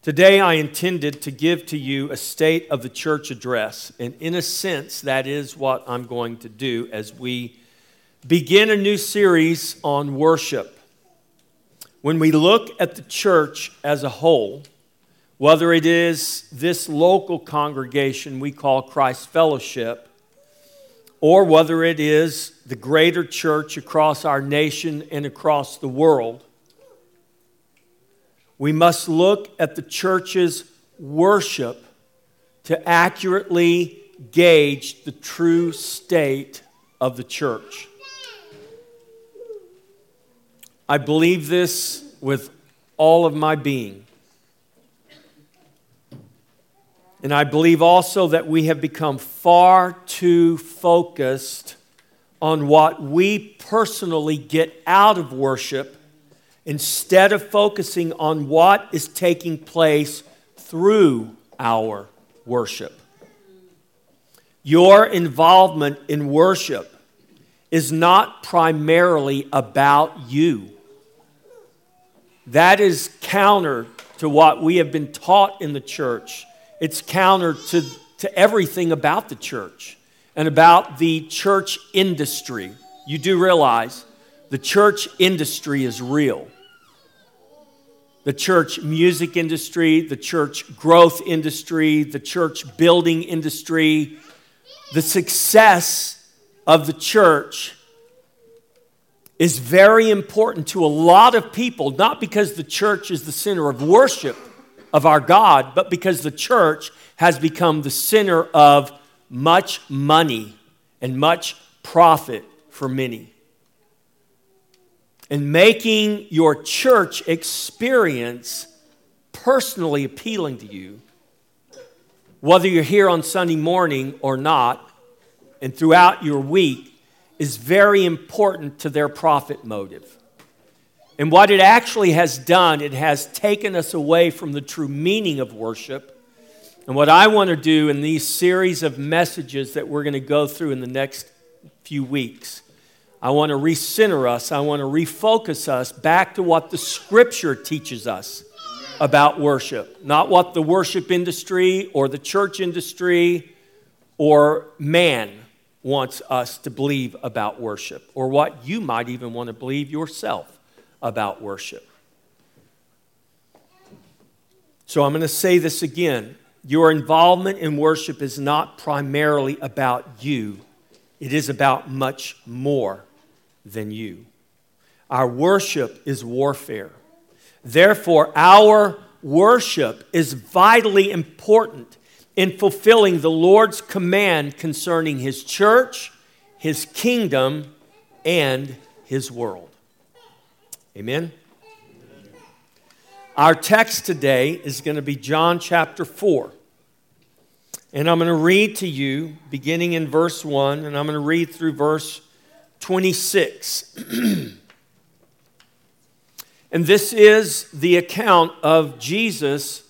Today, I intended to give to you a state of the church address, and in a sense, that is what I'm going to do as we begin a new series on worship. When we look at the church as a whole, whether it is this local congregation we call Christ Fellowship, or whether it is the greater church across our nation and across the world, we must look at the church's worship to accurately gauge the true state of the church. I believe this with all of my being. And I believe also that we have become far too focused on what we personally get out of worship instead of focusing on what is taking place through our worship. Your involvement in worship is not primarily about you. That is counter to what we have been taught in the church. It's counter to, to everything about the church and about the church industry. You do realize the church industry is real the church music industry, the church growth industry, the church building industry, the success of the church is very important to a lot of people, not because the church is the center of worship of our God, but because the church has become the center of much money and much profit for many and making your church experience personally appealing to you, whether you're here on Sunday morning or not, and throughout your week, is very important to their profit motive. And what it actually has done, it has taken us away from the true meaning of worship. And what I want to do in these series of messages that we're going to go through in the next few weeks I want to recenter us. I want to refocus us back to what the scripture teaches us about worship, not what the worship industry or the church industry or man wants us to believe about worship, or what you might even want to believe yourself about worship. So I'm going to say this again. Your involvement in worship is not primarily about you, it is about much more than you. Our worship is warfare. Therefore, our worship is vitally important in fulfilling the Lord's command concerning His church, His kingdom, and His world. Amen. Our text today is going to be John chapter 4. And I'm going to read to you beginning in verse 1, and I'm going to read through verse 26. and this is the account of Jesus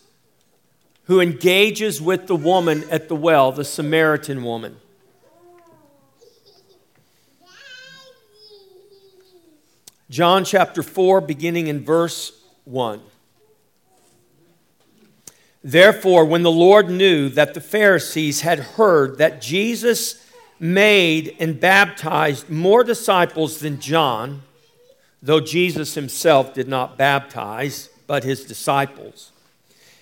who engages with the woman at the well, the Samaritan woman. John chapter 4, beginning in verse 1. Therefore, when the Lord knew that the Pharisees had heard that Jesus made and baptized more disciples than John, though Jesus himself did not baptize, but his disciples.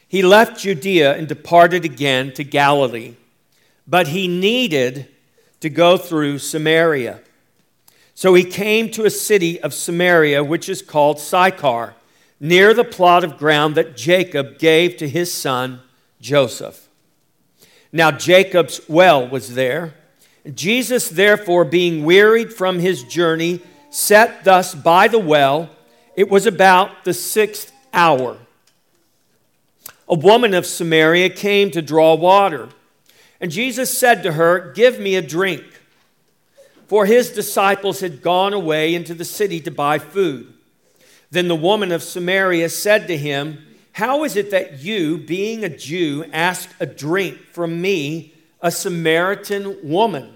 He left Judea and departed again to Galilee, but he needed to go through Samaria. So he came to a city of Samaria, which is called Sychar, near the plot of ground that Jacob gave to his son Joseph. Now Jacob's well was there. Jesus, therefore, being wearied from his journey, sat thus by the well. It was about the sixth hour. A woman of Samaria came to draw water. And Jesus said to her, Give me a drink. For his disciples had gone away into the city to buy food. Then the woman of Samaria said to him, How is it that you, being a Jew, ask a drink from me, a Samaritan woman?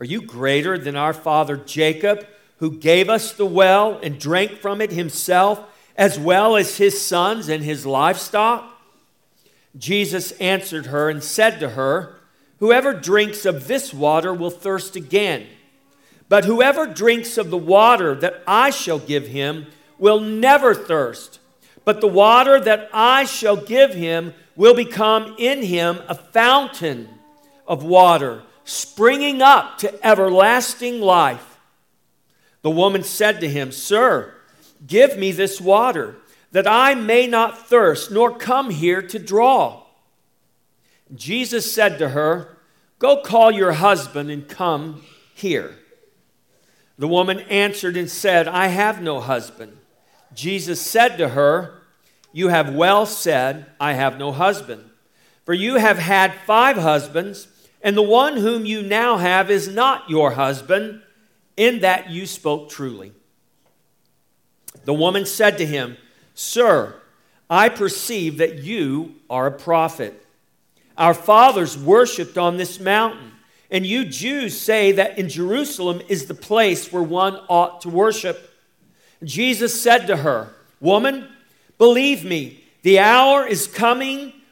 Are you greater than our father Jacob, who gave us the well and drank from it himself, as well as his sons and his livestock? Jesus answered her and said to her, Whoever drinks of this water will thirst again. But whoever drinks of the water that I shall give him will never thirst. But the water that I shall give him will become in him a fountain of water, springing up to everlasting life. The woman said to him, Sir, give me this water, that I may not thirst, nor come here to draw. Jesus said to her, Go call your husband and come here. The woman answered and said, I have no husband. Jesus said to her, You have well said, I have no husband. For you have had five husbands, and the one whom you now have is not your husband, in that you spoke truly. The woman said to him, Sir, I perceive that you are a prophet. Our fathers worshiped on this mountain, and you Jews say that in Jerusalem is the place where one ought to worship. Jesus said to her, Woman, believe me, the hour is coming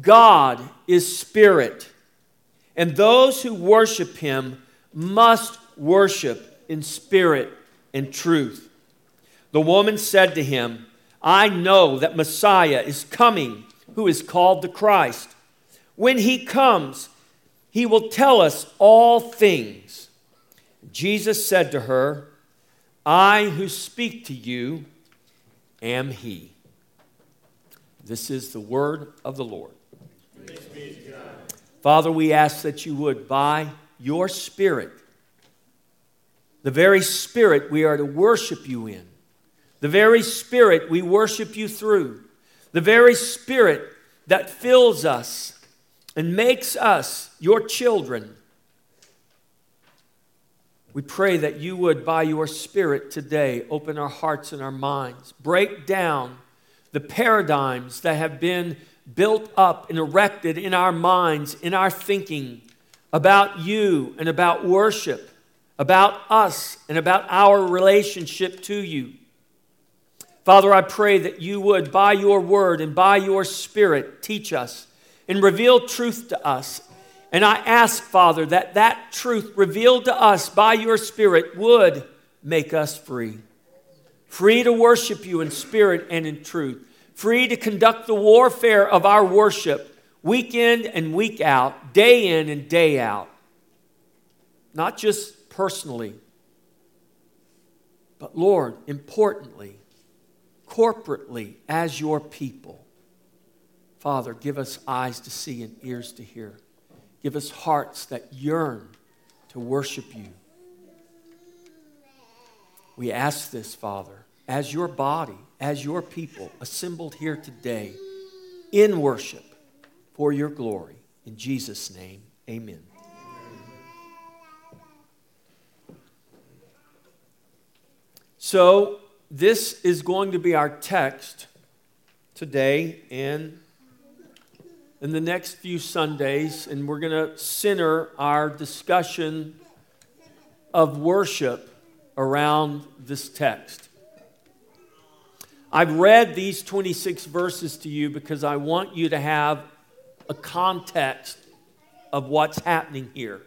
God is spirit, and those who worship him must worship in spirit and truth. The woman said to him, I know that Messiah is coming, who is called the Christ. When he comes, he will tell us all things. Jesus said to her, I who speak to you am he. This is the word of the Lord. Father, we ask that you would, by your Spirit, the very Spirit we are to worship you in, the very Spirit we worship you through, the very Spirit that fills us and makes us your children. We pray that you would, by your Spirit today, open our hearts and our minds, break down the paradigms that have been built up and erected in our minds, in our thinking about you and about worship, about us and about our relationship to you. Father, I pray that you would, by your word and by your spirit, teach us and reveal truth to us. And I ask, Father, that that truth revealed to us by your Spirit would make us free. Free to worship you in spirit and in truth. Free to conduct the warfare of our worship week in and week out, day in and day out. Not just personally, but Lord, importantly, corporately as your people. Father, give us eyes to see and ears to hear. Give us hearts that yearn to worship you. We ask this, Father, as your body, as your people assembled here today in worship for your glory. In Jesus' name, amen. So, this is going to be our text today, and in the next few Sundays, and we're going to center our discussion of worship around this text. I've read these 26 verses to you because I want you to have a context of what's happening here.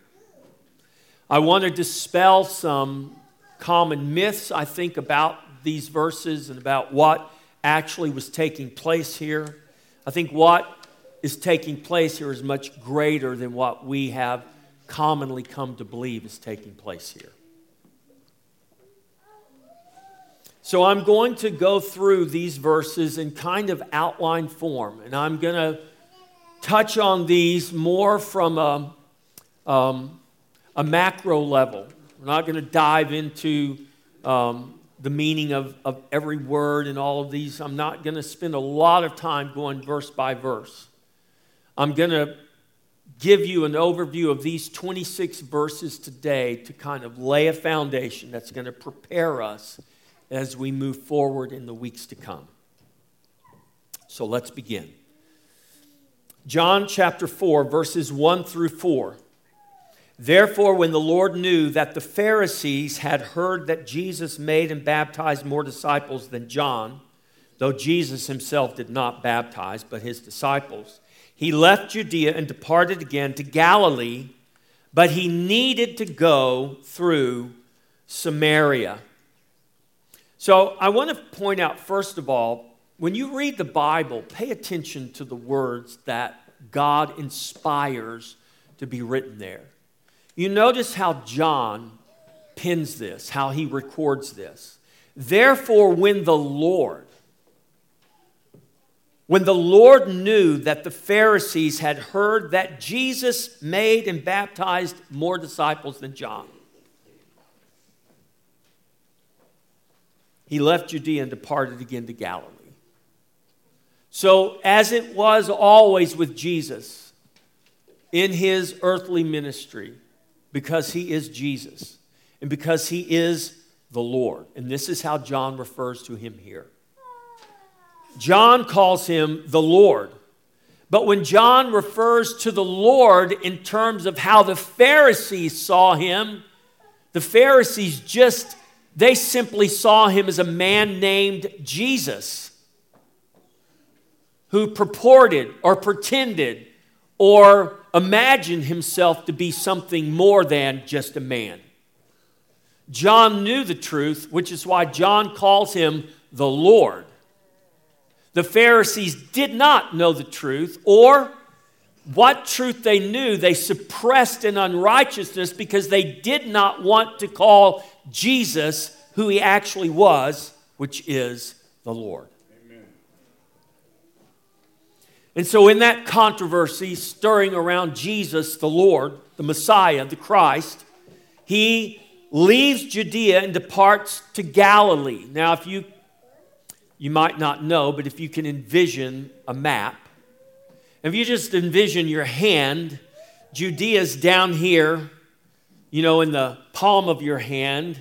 I want to dispel some common myths, I think, about these verses and about what actually was taking place here. I think what is taking place here is much greater than what we have commonly come to believe is taking place here. So I'm going to go through these verses in kind of outline form, and I'm going to touch on these more from a, um, a macro level. We're not going to dive into um, the meaning of, of every word and all of these. I'm not going to spend a lot of time going verse by verse. I'm going to give you an overview of these 26 verses today to kind of lay a foundation that's going to prepare us as we move forward in the weeks to come. So let's begin. John chapter 4, verses 1 through 4. Therefore, when the Lord knew that the Pharisees had heard that Jesus made and baptized more disciples than John, though Jesus himself did not baptize, but his disciples, he left Judea and departed again to Galilee, but he needed to go through Samaria. So I want to point out, first of all, when you read the Bible, pay attention to the words that God inspires to be written there. You notice how John pins this, how he records this. Therefore, when the Lord, when the Lord knew that the Pharisees had heard that Jesus made and baptized more disciples than John, he left Judea and departed again to Galilee. So, as it was always with Jesus in his earthly ministry, because he is Jesus and because he is the Lord. And this is how John refers to him here. John calls him the Lord. But when John refers to the Lord in terms of how the Pharisees saw him, the Pharisees just, they simply saw him as a man named Jesus who purported or pretended or imagined himself to be something more than just a man. John knew the truth, which is why John calls him the Lord. The Pharisees did not know the truth, or what truth they knew, they suppressed in unrighteousness because they did not want to call Jesus who he actually was, which is the Lord. Amen. And so, in that controversy stirring around Jesus, the Lord, the Messiah, the Christ, he leaves Judea and departs to Galilee. Now, if you you might not know, but if you can envision a map, if you just envision your hand, Judea's down here, you know, in the palm of your hand,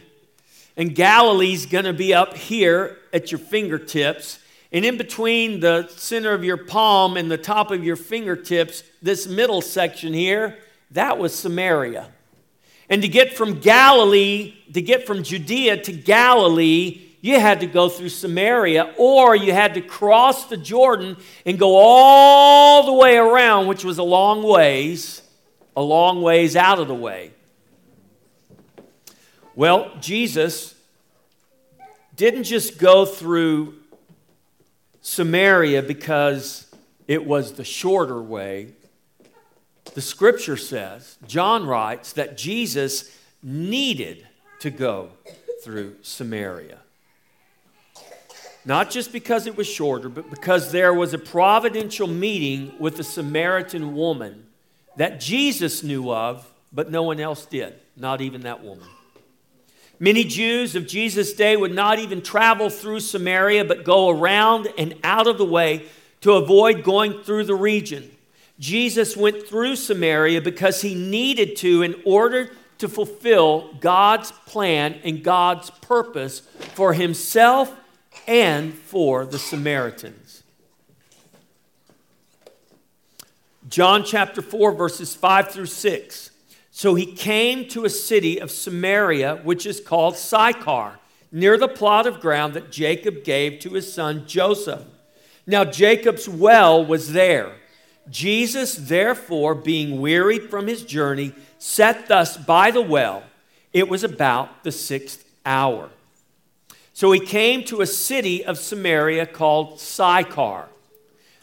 and Galilee's going to be up here at your fingertips. And in between the center of your palm and the top of your fingertips, this middle section here, that was Samaria. And to get from Galilee, to get from Judea to Galilee, you had to go through Samaria, or you had to cross the Jordan and go all the way around, which was a long ways, a long ways out of the way. Well, Jesus didn't just go through Samaria because it was the shorter way. The scripture says, John writes, that Jesus needed to go through Samaria. Not just because it was shorter, but because there was a providential meeting with a Samaritan woman that Jesus knew of, but no one else did, not even that woman. Many Jews of Jesus' day would not even travel through Samaria, but go around and out of the way to avoid going through the region. Jesus went through Samaria because he needed to in order to fulfill God's plan and God's purpose for himself and for the Samaritans. John chapter 4, verses 5 through 6. So he came to a city of Samaria, which is called Sychar, near the plot of ground that Jacob gave to his son Joseph. Now Jacob's well was there. Jesus, therefore, being wearied from his journey, sat thus by the well. It was about the sixth hour. So he came to a city of Samaria called Sychar.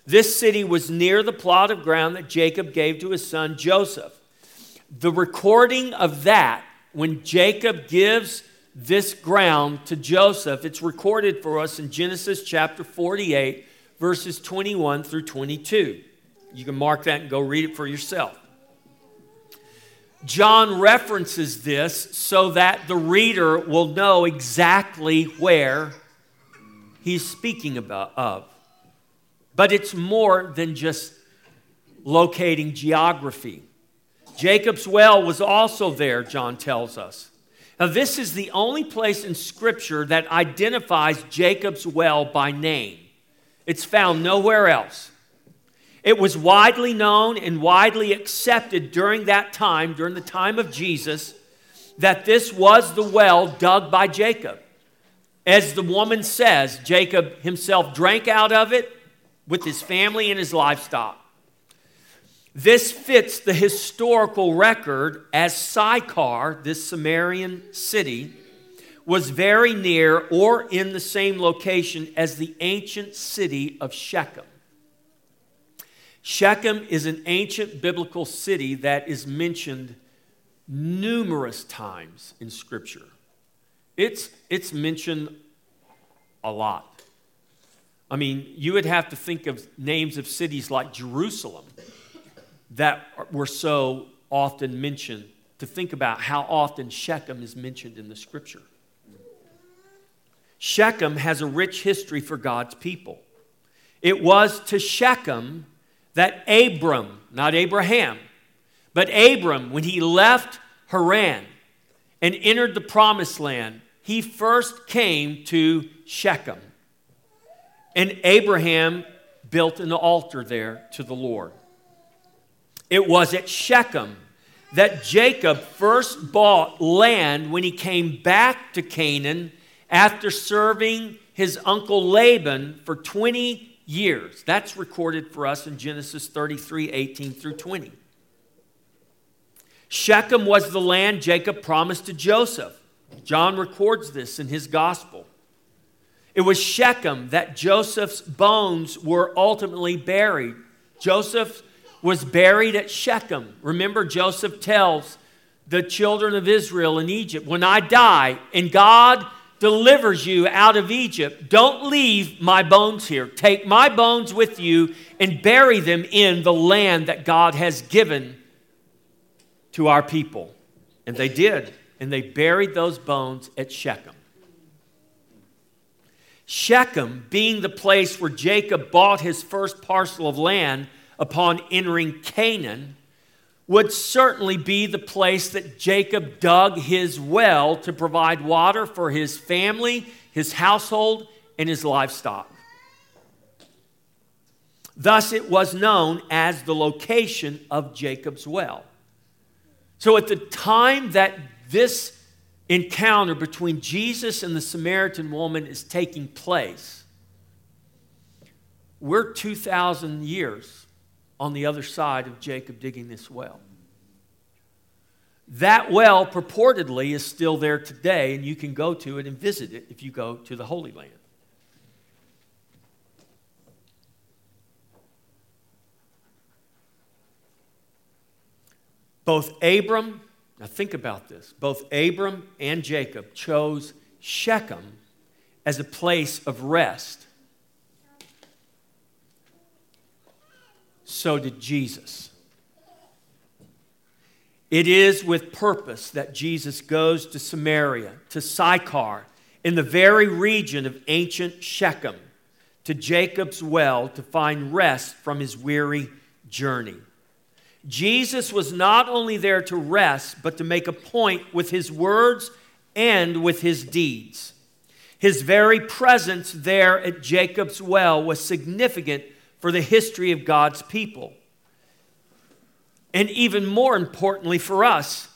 This city was near the plot of ground that Jacob gave to his son Joseph. The recording of that, when Jacob gives this ground to Joseph, it's recorded for us in Genesis chapter 48, verses 21 through 22. You can mark that and go read it for yourself. John references this so that the reader will know exactly where he's speaking about of. But it's more than just locating geography. Jacob's well was also there, John tells us. Now, this is the only place in Scripture that identifies Jacob's well by name. It's found nowhere else. It was widely known and widely accepted during that time, during the time of Jesus, that this was the well dug by Jacob. As the woman says, Jacob himself drank out of it with his family and his livestock. This fits the historical record as Sychar, this Samarian city, was very near or in the same location as the ancient city of Shechem. Shechem is an ancient biblical city that is mentioned numerous times in Scripture. It's, it's mentioned a lot. I mean, you would have to think of names of cities like Jerusalem that were so often mentioned to think about how often Shechem is mentioned in the Scripture. Shechem has a rich history for God's people. It was to Shechem that Abram, not Abraham, but Abram, when he left Haran and entered the promised land, he first came to Shechem. And Abraham built an altar there to the Lord. It was at Shechem that Jacob first bought land when he came back to Canaan after serving his uncle Laban for 20 years. That's recorded for us in Genesis 33 18 through 20. Shechem was the land Jacob promised to Joseph. John records this in his gospel. It was Shechem that Joseph's bones were ultimately buried. Joseph was buried at Shechem. Remember, Joseph tells the children of Israel in Egypt, When I die and God delivers you out of Egypt, don't leave my bones here. Take my bones with you and bury them in the land that God has given to our people. And they did. And they buried those bones at Shechem. Shechem, being the place where Jacob bought his first parcel of land upon entering Canaan, would certainly be the place that Jacob dug his well to provide water for his family, his household, and his livestock. Thus, it was known as the location of Jacob's well. So, at the time that this encounter between Jesus and the Samaritan woman is taking place, we're 2,000 years on the other side of Jacob digging this well. That well purportedly is still there today, and you can go to it and visit it if you go to the Holy Land. Both Abram, now think about this, both Abram and Jacob chose Shechem as a place of rest so did Jesus. It is with purpose that Jesus goes to Samaria, to Sychar, in the very region of ancient Shechem, to Jacob's well to find rest from his weary journey. Jesus was not only there to rest, but to make a point with his words and with his deeds. His very presence there at Jacob's well was significant for the history of God's people. And even more importantly for us,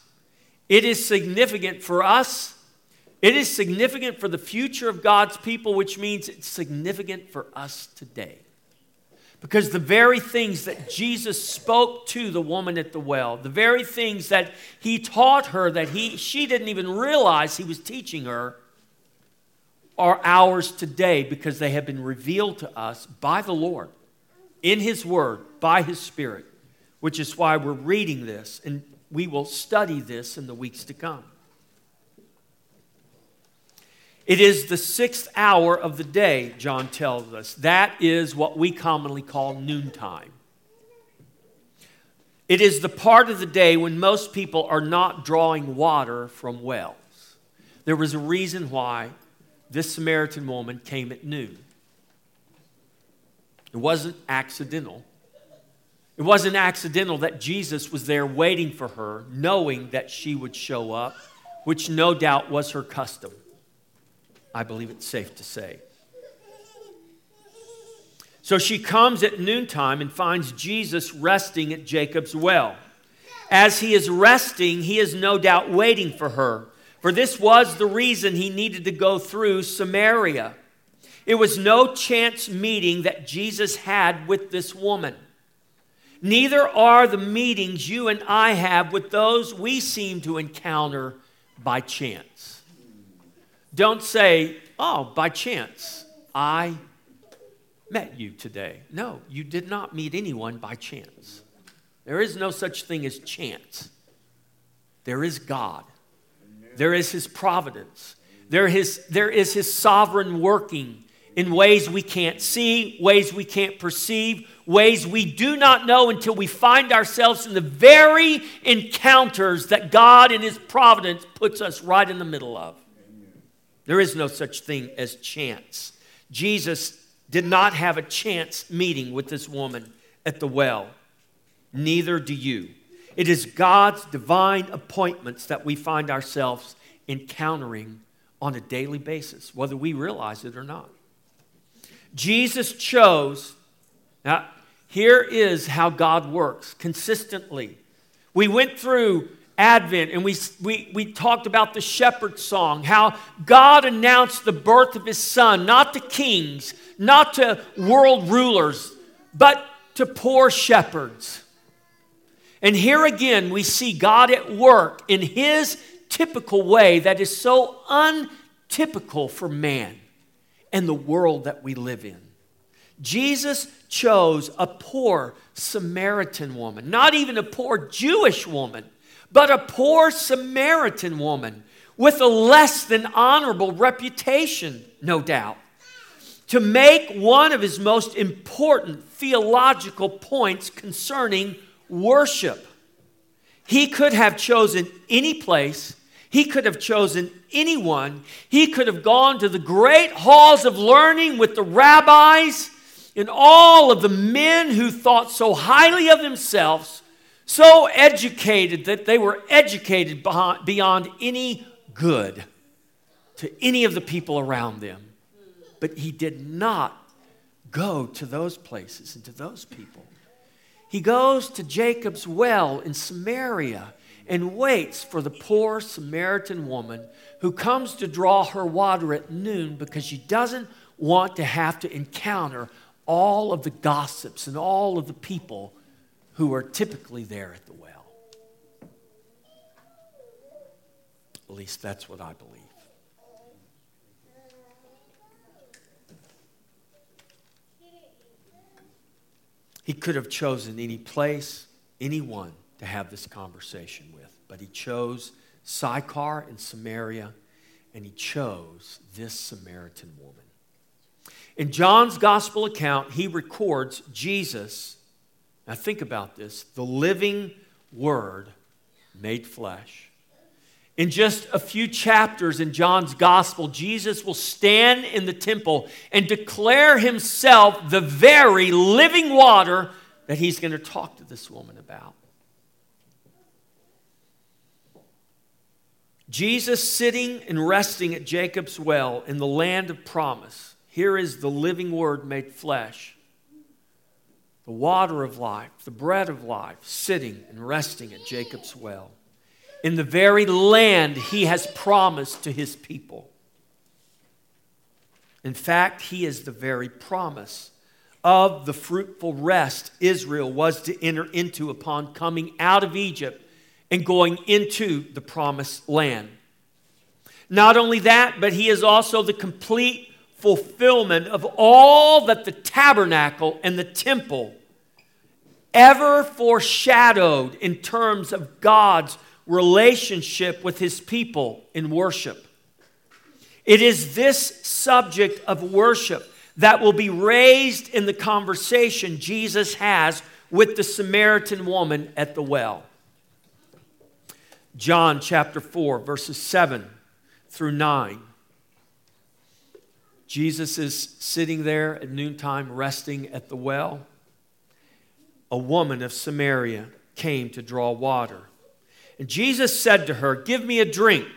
it is significant for us. It is significant for the future of God's people, which means it's significant for us today. Because the very things that Jesus spoke to the woman at the well, the very things that he taught her that he, she didn't even realize he was teaching her, are ours today because they have been revealed to us by the Lord. In His Word by His Spirit, which is why we're reading this and we will study this in the weeks to come. It is the sixth hour of the day, John tells us. That is what we commonly call noontime. It is the part of the day when most people are not drawing water from wells. There was a reason why this Samaritan woman came at noon. It wasn't accidental. It wasn't accidental that Jesus was there waiting for her, knowing that she would show up, which no doubt was her custom. I believe it's safe to say. So she comes at noontime and finds Jesus resting at Jacob's well. As he is resting, he is no doubt waiting for her, for this was the reason he needed to go through Samaria. It was no chance meeting that Jesus had with this woman. Neither are the meetings you and I have with those we seem to encounter by chance. Don't say, oh, by chance, I met you today. No, you did not meet anyone by chance. There is no such thing as chance. There is God, there is His providence, there is, there is His sovereign working in ways we can't see, ways we can't perceive, ways we do not know until we find ourselves in the very encounters that God in His providence puts us right in the middle of. There is no such thing as chance. Jesus did not have a chance meeting with this woman at the well. Neither do you. It is God's divine appointments that we find ourselves encountering on a daily basis, whether we realize it or not. Jesus chose, now here is how God works consistently. We went through Advent and we, we, we talked about the shepherd song, how God announced the birth of his son, not to kings, not to world rulers, but to poor shepherds. And here again, we see God at work in his typical way that is so untypical for man and the world that we live in. Jesus chose a poor Samaritan woman, not even a poor Jewish woman, but a poor Samaritan woman with a less than honorable reputation, no doubt, to make one of his most important theological points concerning worship. He could have chosen any place he could have chosen anyone. He could have gone to the great halls of learning with the rabbis and all of the men who thought so highly of themselves, so educated that they were educated beyond any good to any of the people around them. But he did not go to those places and to those people. He goes to Jacob's well in Samaria and waits for the poor Samaritan woman who comes to draw her water at noon because she doesn't want to have to encounter all of the gossips and all of the people who are typically there at the well. At least that's what I believe. He could have chosen any place, anyone to have this conversation with. But he chose Sychar in Samaria, and he chose this Samaritan woman. In John's gospel account, he records Jesus. Now, think about this the living word made flesh. In just a few chapters in John's gospel, Jesus will stand in the temple and declare himself the very living water that he's going to talk to this woman about. Jesus sitting and resting at Jacob's well in the land of promise. Here is the living word made flesh, the water of life, the bread of life, sitting and resting at Jacob's well in the very land he has promised to his people. In fact, he is the very promise of the fruitful rest Israel was to enter into upon coming out of Egypt and going into the promised land. Not only that, but he is also the complete fulfillment of all that the tabernacle and the temple ever foreshadowed in terms of God's relationship with his people in worship. It is this subject of worship that will be raised in the conversation Jesus has with the Samaritan woman at the well. John chapter 4, verses 7 through 9. Jesus is sitting there at noontime resting at the well. A woman of Samaria came to draw water. And Jesus said to her, Give me a drink.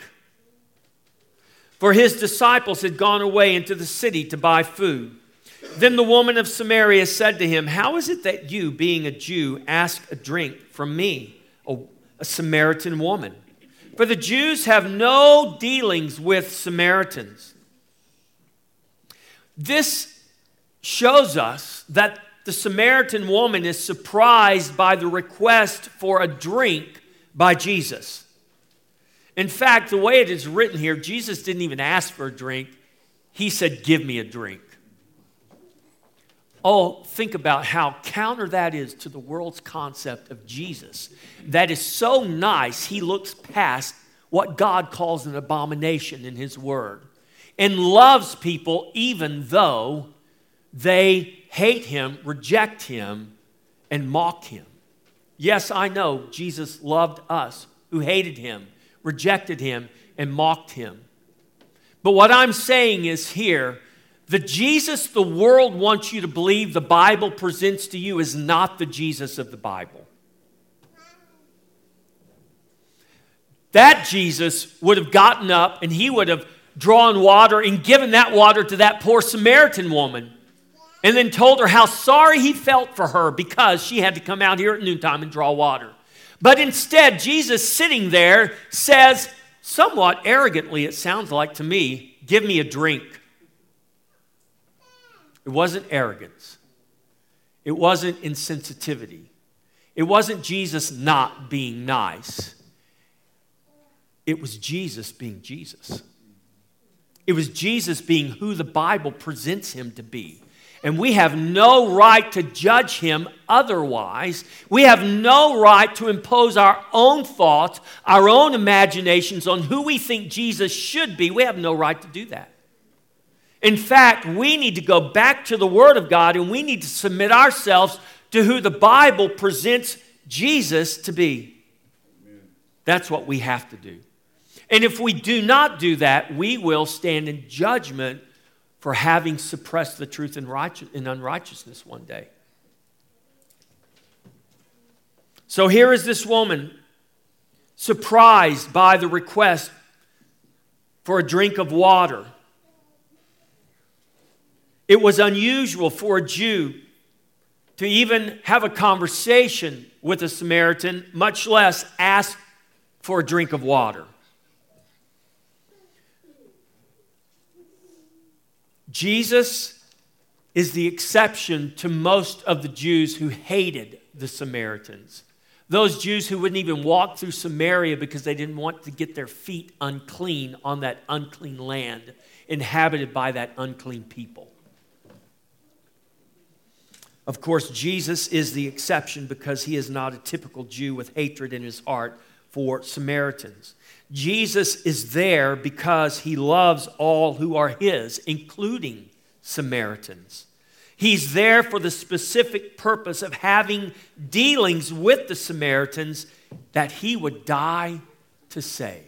For his disciples had gone away into the city to buy food. Then the woman of Samaria said to him, How is it that you, being a Jew, ask a drink from me, a, a Samaritan woman? For the Jews have no dealings with Samaritans. This shows us that the Samaritan woman is surprised by the request for a drink by Jesus. In fact, the way it is written here, Jesus didn't even ask for a drink, he said, Give me a drink. Oh, think about how counter that is to the world's concept of Jesus. That is so nice, he looks past what God calls an abomination in his word and loves people even though they hate him, reject him, and mock him. Yes, I know Jesus loved us who hated him, rejected him, and mocked him. But what I'm saying is here, the Jesus the world wants you to believe the Bible presents to you is not the Jesus of the Bible. That Jesus would have gotten up and he would have drawn water and given that water to that poor Samaritan woman and then told her how sorry he felt for her because she had to come out here at noontime and draw water. But instead, Jesus sitting there says, somewhat arrogantly, it sounds like to me, Give me a drink. It wasn't arrogance, it wasn't insensitivity, it wasn't Jesus not being nice. It was Jesus being Jesus. It was Jesus being who the Bible presents him to be. And we have no right to judge him otherwise. We have no right to impose our own thoughts, our own imaginations on who we think Jesus should be. We have no right to do that. In fact, we need to go back to the Word of God and we need to submit ourselves to who the Bible presents Jesus to be. That's what we have to do. And if we do not do that, we will stand in judgment for having suppressed the truth in, righteous, in unrighteousness one day. So here is this woman surprised by the request for a drink of water. It was unusual for a Jew to even have a conversation with a Samaritan, much less ask for a drink of water. Jesus is the exception to most of the Jews who hated the Samaritans. Those Jews who wouldn't even walk through Samaria because they didn't want to get their feet unclean on that unclean land inhabited by that unclean people. Of course, Jesus is the exception because he is not a typical Jew with hatred in his heart for Samaritans. Jesus is there because he loves all who are his, including Samaritans. He's there for the specific purpose of having dealings with the Samaritans that he would die to save.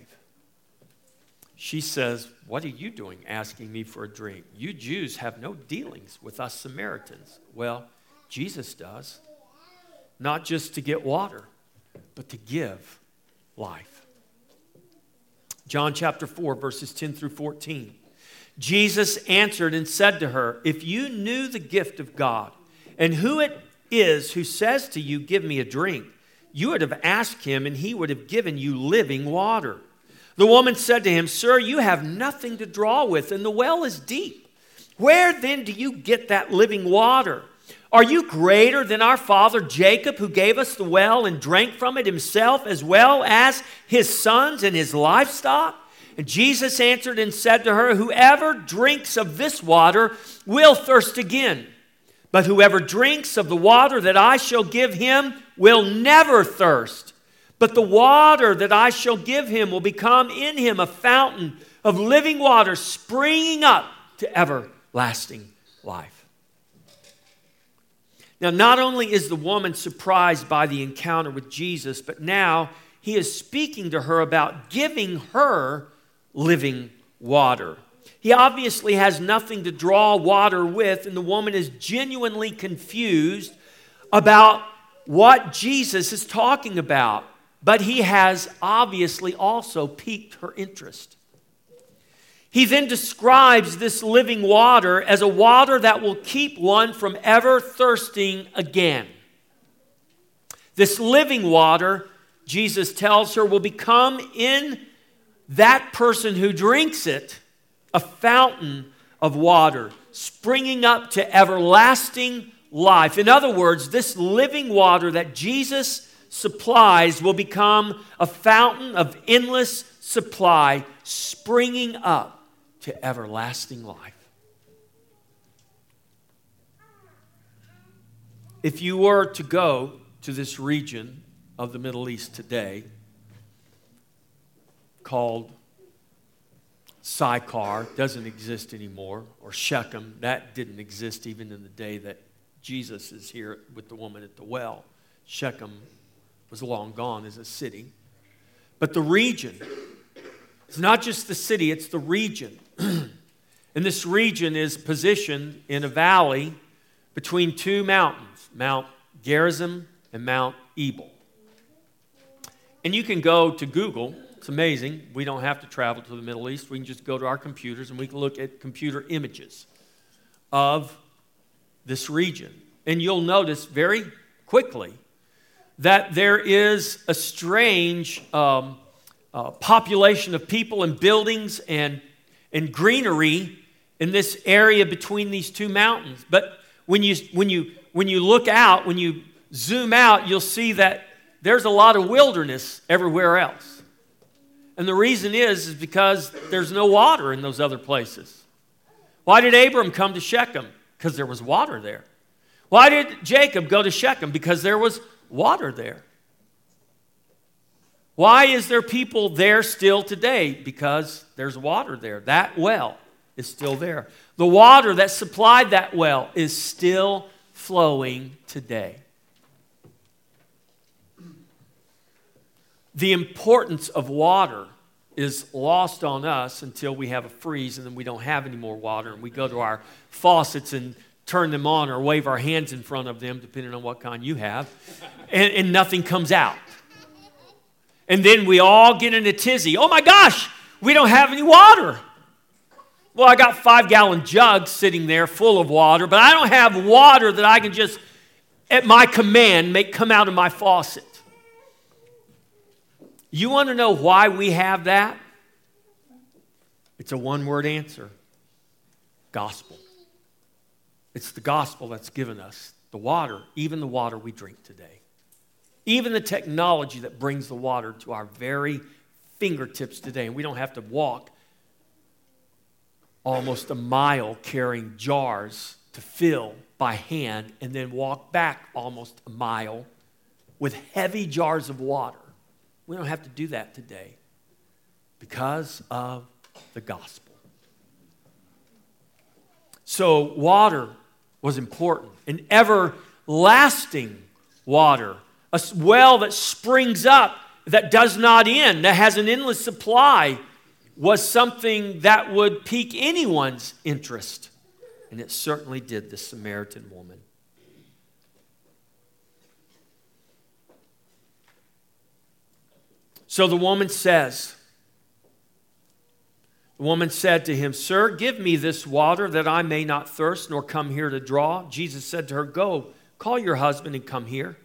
She says, What are you doing asking me for a drink? You Jews have no dealings with us Samaritans. Well, Jesus does. Not just to get water, but to give life. John chapter 4, verses 10 through 14. Jesus answered and said to her, If you knew the gift of God and who it is who says to you, Give me a drink, you would have asked him, and he would have given you living water. The woman said to him, Sir, you have nothing to draw with, and the well is deep. Where then do you get that living water? Are you greater than our father Jacob, who gave us the well and drank from it himself, as well as his sons and his livestock? And Jesus answered and said to her, Whoever drinks of this water will thirst again. But whoever drinks of the water that I shall give him will never thirst. But the water that I shall give him will become in him a fountain of living water springing up to everlasting life. Now, not only is the woman surprised by the encounter with Jesus, but now he is speaking to her about giving her living water. He obviously has nothing to draw water with, and the woman is genuinely confused about what Jesus is talking about. But he has obviously also piqued her interest. He then describes this living water as a water that will keep one from ever thirsting again. This living water, Jesus tells her, will become in that person who drinks it a fountain of water, springing up to everlasting life. In other words, this living water that Jesus supplies will become a fountain of endless supply, springing up to everlasting life. If you were to go to this region of the Middle East today, called Sychar, doesn't exist anymore, or Shechem, that didn't exist even in the day that Jesus is here with the woman at the well. Shechem was long gone as a city. But the region, it's not just the city, it's the region. and this region is positioned in a valley between two mountains, Mount Gerizim and Mount Ebal. And you can go to Google it's amazing. We don't have to travel to the Middle East. We can just go to our computers and we can look at computer images of this region. And you'll notice very quickly that there is a strange um, uh, population of people and buildings and, and greenery in this area between these two mountains. But when you, when, you, when you look out, when you zoom out, you'll see that there's a lot of wilderness everywhere else. And the reason is, is because there's no water in those other places. Why did Abram come to Shechem? Because there was water there. Why did Jacob go to Shechem? Because there was water there. Why is there people there still today? Because there's water there. That well is still there. The water that supplied that well is still flowing today. the importance of water is lost on us until we have a freeze and then we don't have any more water and we go to our faucets and turn them on or wave our hands in front of them, depending on what kind you have, and, and nothing comes out. And then we all get in a tizzy. Oh my gosh, we don't have any water. Well, I got five gallon jugs sitting there full of water, but I don't have water that I can just, at my command, make come out of my faucet. You want to know why we have that? It's a one word answer gospel. It's the gospel that's given us the water, even the water we drink today. Even the technology that brings the water to our very fingertips today. And we don't have to walk almost a mile carrying jars to fill by hand and then walk back almost a mile with heavy jars of water. We don't have to do that today because of the gospel. So, water was important, an everlasting water, a well that springs up, that does not end, that has an endless supply, was something that would pique anyone's interest. And it certainly did the Samaritan woman. So the woman says, The woman said to him, Sir, give me this water that I may not thirst nor come here to draw. Jesus said to her, Go, call your husband and come here.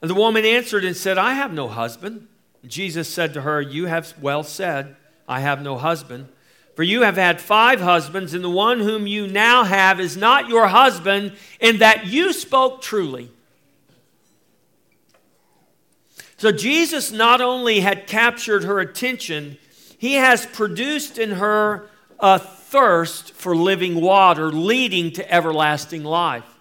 And the woman answered and said, I have no husband. Jesus said to her, You have well said, I have no husband. For you have had five husbands, and the one whom you now have is not your husband, and that you spoke truly. So Jesus not only had captured her attention, he has produced in her a thirst for living water, leading to everlasting life.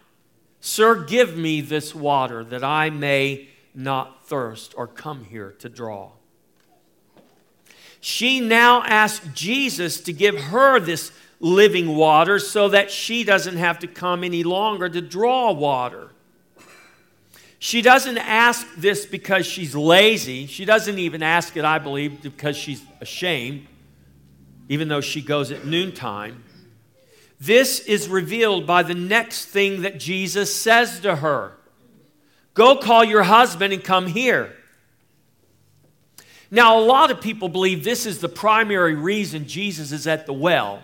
Sir, give me this water that I may not thirst or come here to draw. She now asks Jesus to give her this living water so that she doesn't have to come any longer to draw water. She doesn't ask this because she's lazy. She doesn't even ask it, I believe, because she's ashamed, even though she goes at noontime. This is revealed by the next thing that Jesus says to her Go call your husband and come here. Now, a lot of people believe this is the primary reason Jesus is at the well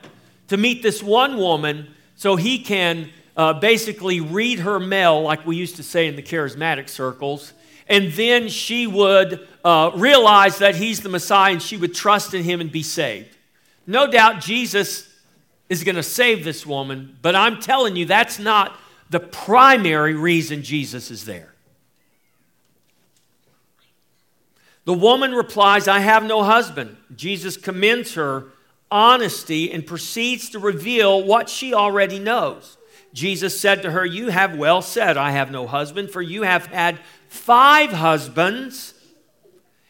to meet this one woman so he can uh, basically read her mail, like we used to say in the charismatic circles. And then she would uh, realize that he's the Messiah and she would trust in him and be saved. No doubt Jesus is going to save this woman, but I'm telling you, that's not the primary reason Jesus is there. The woman replies, I have no husband. Jesus commends her honesty and proceeds to reveal what she already knows. Jesus said to her, You have well said, I have no husband, for you have had five husbands,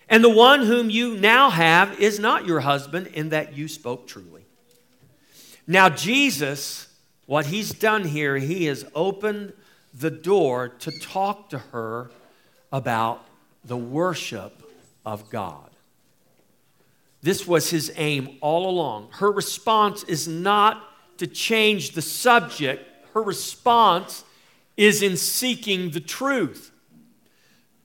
and the one whom you now have is not your husband, in that you spoke truly. Now, Jesus, what he's done here, he has opened the door to talk to her about the worship of God. This was his aim all along. Her response is not to change the subject, her response is in seeking the truth.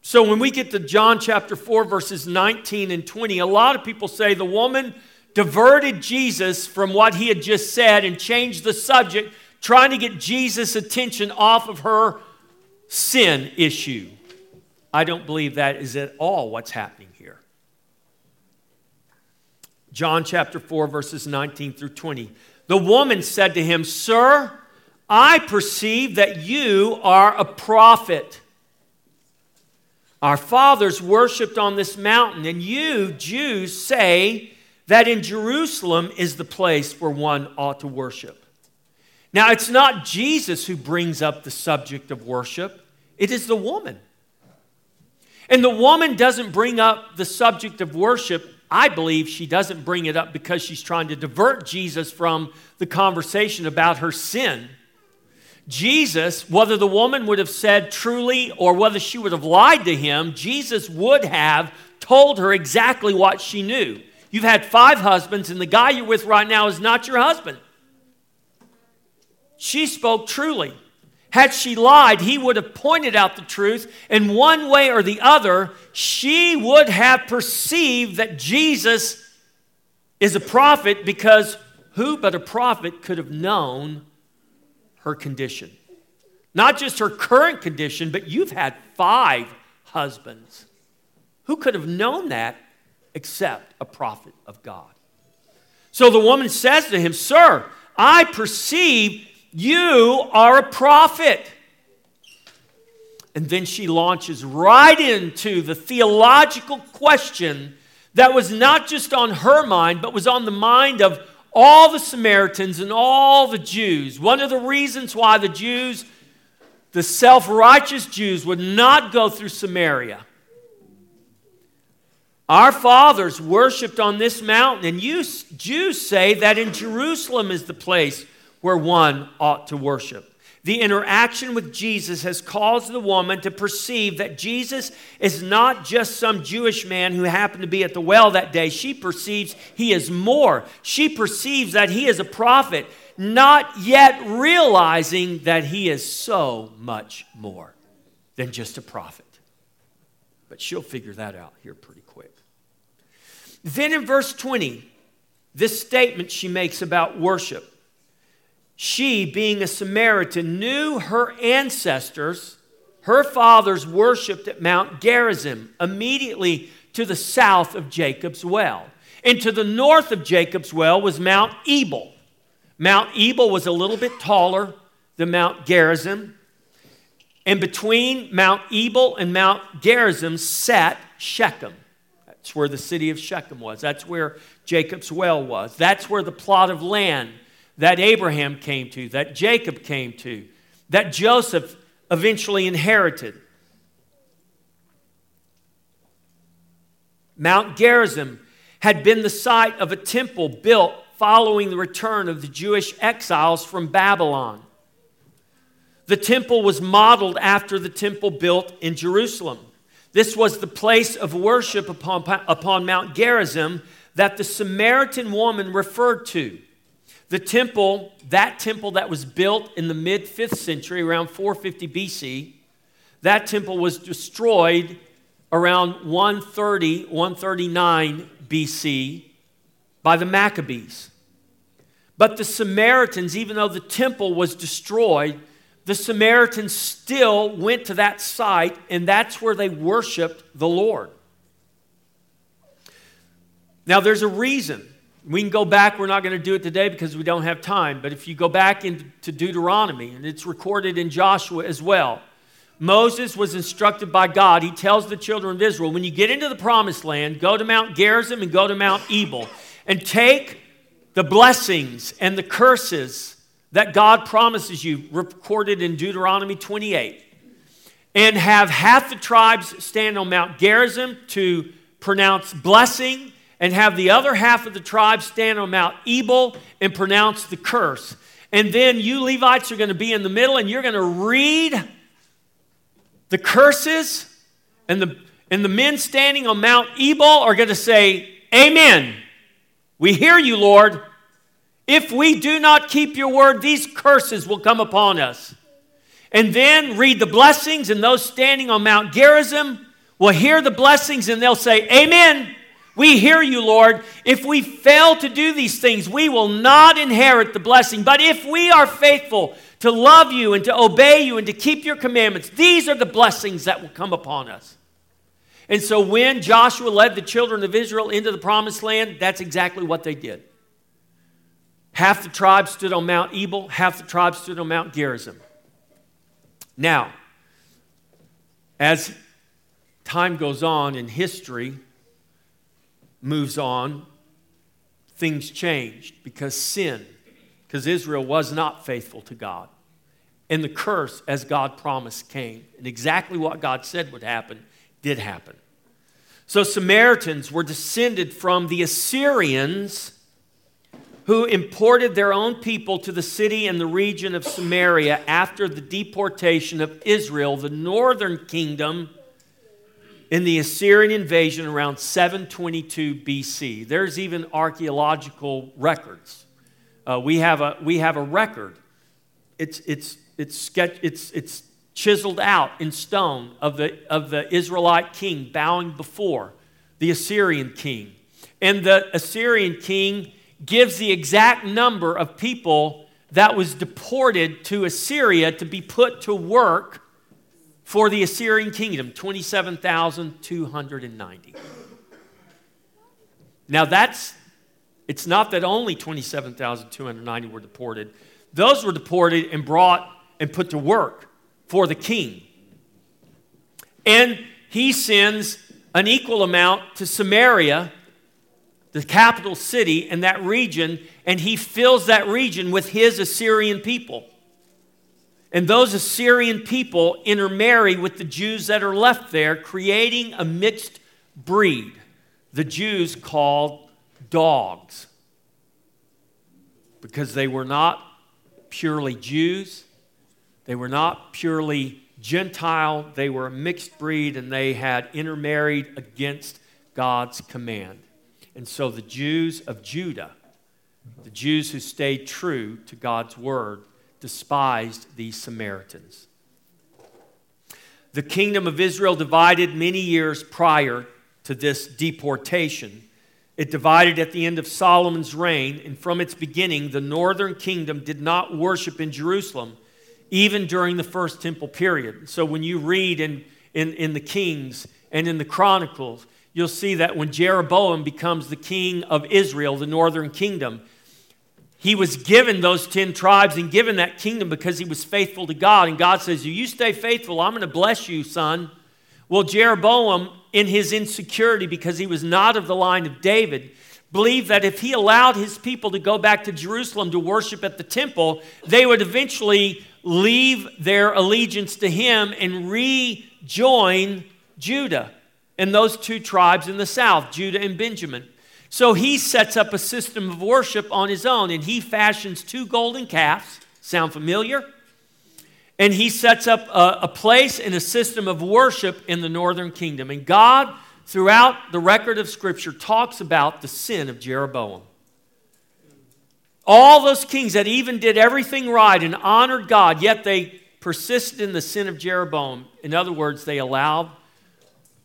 So when we get to John chapter 4, verses 19 and 20, a lot of people say the woman diverted Jesus from what he had just said and changed the subject, trying to get Jesus' attention off of her sin issue. I don't believe that is at all what's happening here. John chapter 4, verses 19 through 20. The woman said to him, Sir, I perceive that you are a prophet. Our fathers worshiped on this mountain, and you, Jews, say that in Jerusalem is the place where one ought to worship. Now, it's not Jesus who brings up the subject of worship, it is the woman. And the woman doesn't bring up the subject of worship. I believe she doesn't bring it up because she's trying to divert Jesus from the conversation about her sin. Jesus, whether the woman would have said truly or whether she would have lied to him, Jesus would have told her exactly what she knew. You've had five husbands, and the guy you're with right now is not your husband. She spoke truly. Had she lied, he would have pointed out the truth. In one way or the other, she would have perceived that Jesus is a prophet because who but a prophet could have known her condition? Not just her current condition, but you've had five husbands. Who could have known that except a prophet of God? So the woman says to him, Sir, I perceive you are a prophet. And then she launches right into the theological question that was not just on her mind, but was on the mind of all the Samaritans and all the Jews. One of the reasons why the Jews, the self righteous Jews, would not go through Samaria. Our fathers worshiped on this mountain, and you Jews say that in Jerusalem is the place where one ought to worship. The interaction with Jesus has caused the woman to perceive that Jesus is not just some Jewish man who happened to be at the well that day. She perceives he is more. She perceives that he is a prophet, not yet realizing that he is so much more than just a prophet. But she'll figure that out here pretty. Then in verse 20, this statement she makes about worship she, being a Samaritan, knew her ancestors, her fathers worshiped at Mount Gerizim, immediately to the south of Jacob's well. And to the north of Jacob's well was Mount Ebal. Mount Ebal was a little bit taller than Mount Gerizim. And between Mount Ebal and Mount Gerizim sat Shechem. That's where the city of Shechem was. That's where Jacob's well was. That's where the plot of land that Abraham came to, that Jacob came to, that Joseph eventually inherited. Mount Gerizim had been the site of a temple built following the return of the Jewish exiles from Babylon. The temple was modeled after the temple built in Jerusalem. This was the place of worship upon, upon Mount Gerizim that the Samaritan woman referred to. The temple, that temple that was built in the mid 5th century, around 450 BC, that temple was destroyed around 130, 139 BC by the Maccabees. But the Samaritans, even though the temple was destroyed, the Samaritans still went to that site, and that's where they worshiped the Lord. Now, there's a reason we can go back, we're not going to do it today because we don't have time, but if you go back into Deuteronomy, and it's recorded in Joshua as well, Moses was instructed by God. He tells the children of Israel, when you get into the promised land, go to Mount Gerizim and go to Mount Ebal, and take the blessings and the curses that God promises you, recorded in Deuteronomy 28, and have half the tribes stand on Mount Gerizim to pronounce blessing and have the other half of the tribe stand on Mount Ebal and pronounce the curse. And then you Levites are going to be in the middle and you're going to read the curses, and the, and the men standing on Mount Ebal are going to say, Amen. We hear you, Lord. If we do not keep your word, these curses will come upon us. And then read the blessings, and those standing on Mount Gerizim will hear the blessings and they'll say, Amen. We hear you, Lord. If we fail to do these things, we will not inherit the blessing. But if we are faithful to love you and to obey you and to keep your commandments, these are the blessings that will come upon us. And so when Joshua led the children of Israel into the promised land, that's exactly what they did. Half the tribe stood on Mount Ebal, half the tribe stood on Mount Gerizim. Now, as time goes on and history, moves on, things changed because sin, because Israel was not faithful to God. And the curse, as God promised, came. And exactly what God said would happen did happen. So, Samaritans were descended from the Assyrians who imported their own people to the city and the region of Samaria after the deportation of Israel, the northern kingdom in the Assyrian invasion around 722 BC. There's even archaeological records. Uh, we, have a, we have a record. It's, it's, it's, sketch, it's, it's chiseled out in stone of the, of the Israelite king bowing before the Assyrian king. And the Assyrian king gives the exact number of people that was deported to Assyria to be put to work for the Assyrian kingdom 27,290. Now that's, it's not that only 27,290 were deported, those were deported and brought and put to work for the king. And he sends an equal amount to Samaria, the capital city, and that region, and he fills that region with his Assyrian people. And those Assyrian people intermarry with the Jews that are left there, creating a mixed breed. The Jews called dogs because they were not purely Jews, they were not purely Gentile, they were a mixed breed and they had intermarried against God's command. And so the Jews of Judah, the Jews who stayed true to God's word, despised these Samaritans. The kingdom of Israel divided many years prior to this deportation. It divided at the end of Solomon's reign, and from its beginning, the northern kingdom did not worship in Jerusalem, even during the first temple period. So when you read in, in, in the Kings and in the Chronicles, you'll see that when Jeroboam becomes the king of Israel, the northern kingdom, he was given those 10 tribes and given that kingdom because he was faithful to God. And God says, You stay faithful, I'm going to bless you, son. Well, Jeroboam, in his insecurity because he was not of the line of David, believed that if he allowed his people to go back to Jerusalem to worship at the temple, they would eventually leave their allegiance to him and rejoin Judah and those two tribes in the south, Judah and Benjamin. So he sets up a system of worship on his own and he fashions two golden calves. Sound familiar? And he sets up a, a, place and a system of worship in the northern kingdom. And God, throughout the record of Scripture, talks about the sin of Jeroboam. All those kings that even did everything right and honored God, yet they persisted in the sin of Jeroboam. In other words, they allowed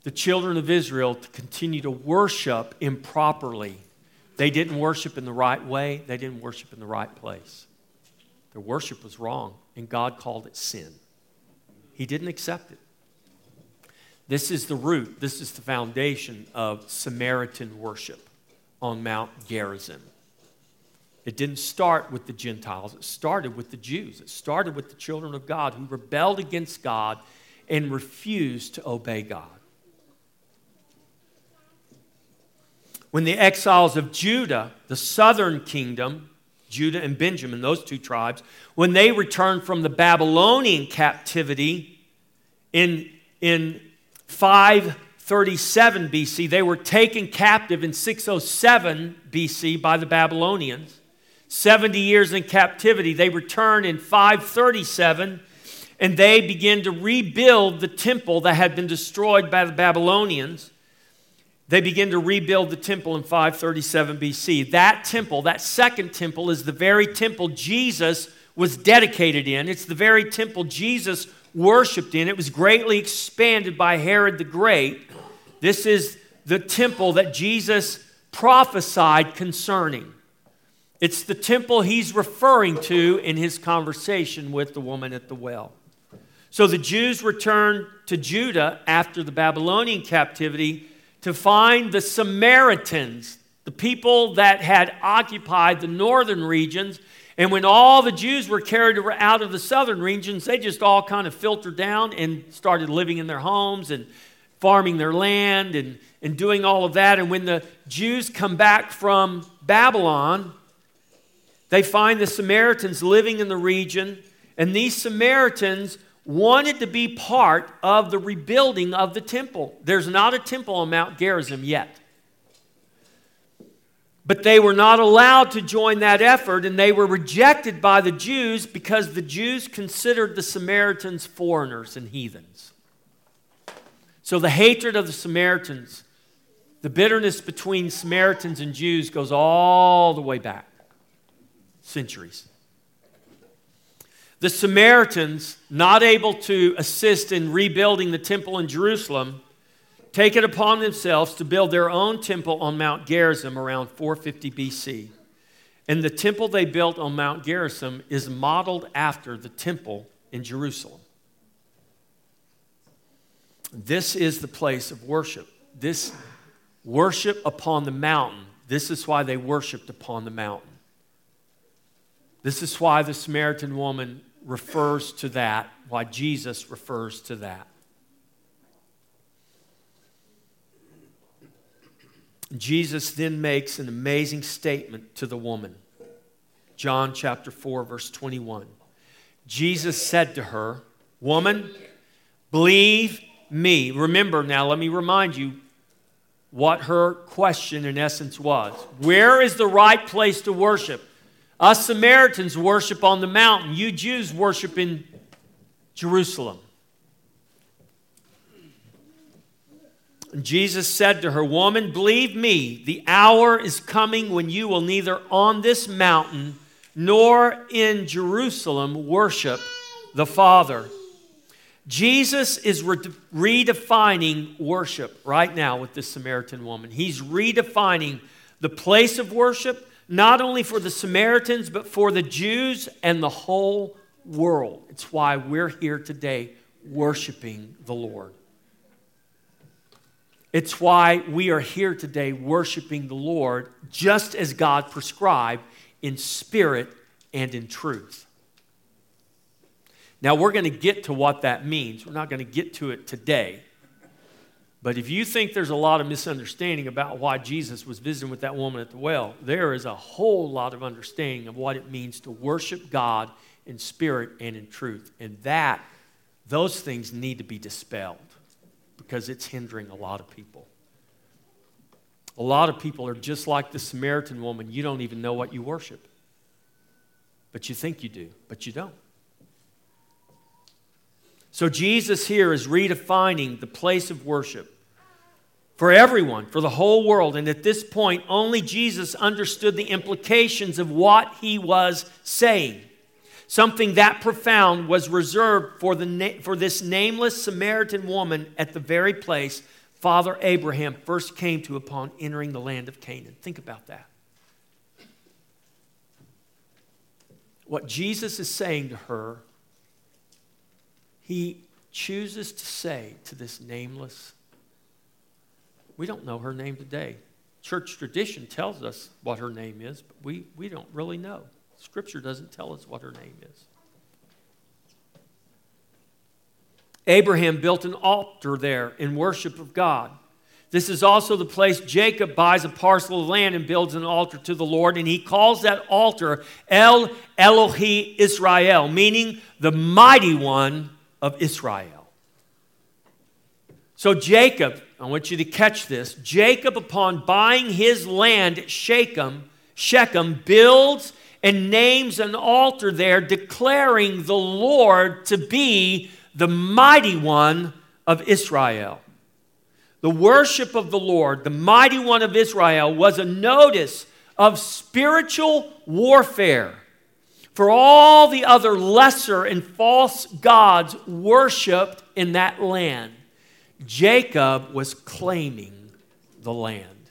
the children of Israel to continue to worship improperly. They didn't worship in the right way, they didn't worship in the right place. Their worship was wrong, and God called it sin. He didn't accept it. This is the root, this is the foundation of Samaritan worship on Mount Gerizim. It didn't start with the Gentiles, it started with the Jews. It started with the children of God who rebelled against God and refused to obey God. When the exiles of Judah, the southern kingdom, Judah and Benjamin, those two tribes, when they returned from the Babylonian captivity in, in 537 BC, they were taken captive in 607 BC by the Babylonians. 70 years in captivity. They return in 537 and they begin to rebuild the temple that had been destroyed by the Babylonians they begin to rebuild the temple in 537 BC. That temple, that second temple, is the very temple Jesus was dedicated in. It's the very temple Jesus worshiped in. It was greatly expanded by Herod the Great. This is the temple that Jesus prophesied concerning. It's the temple he's referring to in his conversation with the woman at the well. So the Jews returned to Judah after the Babylonian captivity to find the Samaritans, the people that had occupied the northern regions. And when all the Jews were carried out of the southern regions, they just all kind of filtered down and started living in their homes and farming their land and, and doing all of that. And when the Jews come back from Babylon, they find the Samaritans living in the region. And these Samaritans wanted to be part of the rebuilding of the temple. There's not a temple on Mount Gerizim yet. But they were not allowed to join that effort, and they were rejected by the Jews because the Jews considered the Samaritans foreigners and heathens. So the hatred of the Samaritans, the bitterness between Samaritans and Jews goes all the way back centuries. The Samaritans, not able to assist in rebuilding the temple in Jerusalem, take it upon themselves to build their own temple on Mount Gerizim around 450 BC. And the temple they built on Mount Gerizim is modeled after the temple in Jerusalem. This is the place of worship. This worship upon the mountain. This is why they worshiped upon the mountain. This is why the Samaritan woman refers to that, why Jesus refers to that. Jesus then makes an amazing statement to the woman. John chapter 4, verse 21. Jesus said to her, Woman, believe me. Remember now, let me remind you what her question in essence was. Where is the right place to worship? Us Samaritans worship on the mountain. You Jews worship in Jerusalem. Jesus said to her, Woman, believe me, the hour is coming when you will neither on this mountain nor in Jerusalem worship the Father. Jesus is re- redefining worship right now with this Samaritan woman. He's redefining the place of worship not only for the Samaritans, but for the Jews and the whole world. It's why we're here today worshiping the Lord. It's why we are here today worshiping the Lord just as God prescribed in spirit and in truth. Now, we're going to get to what that means. We're not going to get to it today. But if you think there's a lot of misunderstanding about why Jesus was visiting with that woman at the well, there is a whole lot of understanding of what it means to worship God in spirit and in truth. And that, those things need to be dispelled because it's hindering a lot of people. A lot of people are just like the Samaritan woman. You don't even know what you worship. But you think you do, but you don't. So Jesus here is redefining the place of worship for everyone, for the whole world. And at this point, only Jesus understood the implications of what he was saying. Something that profound was reserved for, the na- for this nameless Samaritan woman at the very place Father Abraham first came to upon entering the land of Canaan. Think about that. What Jesus is saying to her, he chooses to say to this nameless we don't know her name today. Church tradition tells us what her name is, but we, we don't really know. Scripture doesn't tell us what her name is. Abraham built an altar there in worship of God. This is also the place Jacob buys a parcel of land and builds an altar to the Lord, and he calls that altar El Elohi Israel, meaning the mighty one of Israel. So Jacob I want you to catch this. Jacob, upon buying his land at Shechem, Shechem builds and names an altar there, declaring the Lord to be the mighty one of Israel. The worship of the Lord, the mighty one of Israel, was a notice of spiritual warfare for all the other lesser and false gods worshiped in that land. Jacob was claiming the land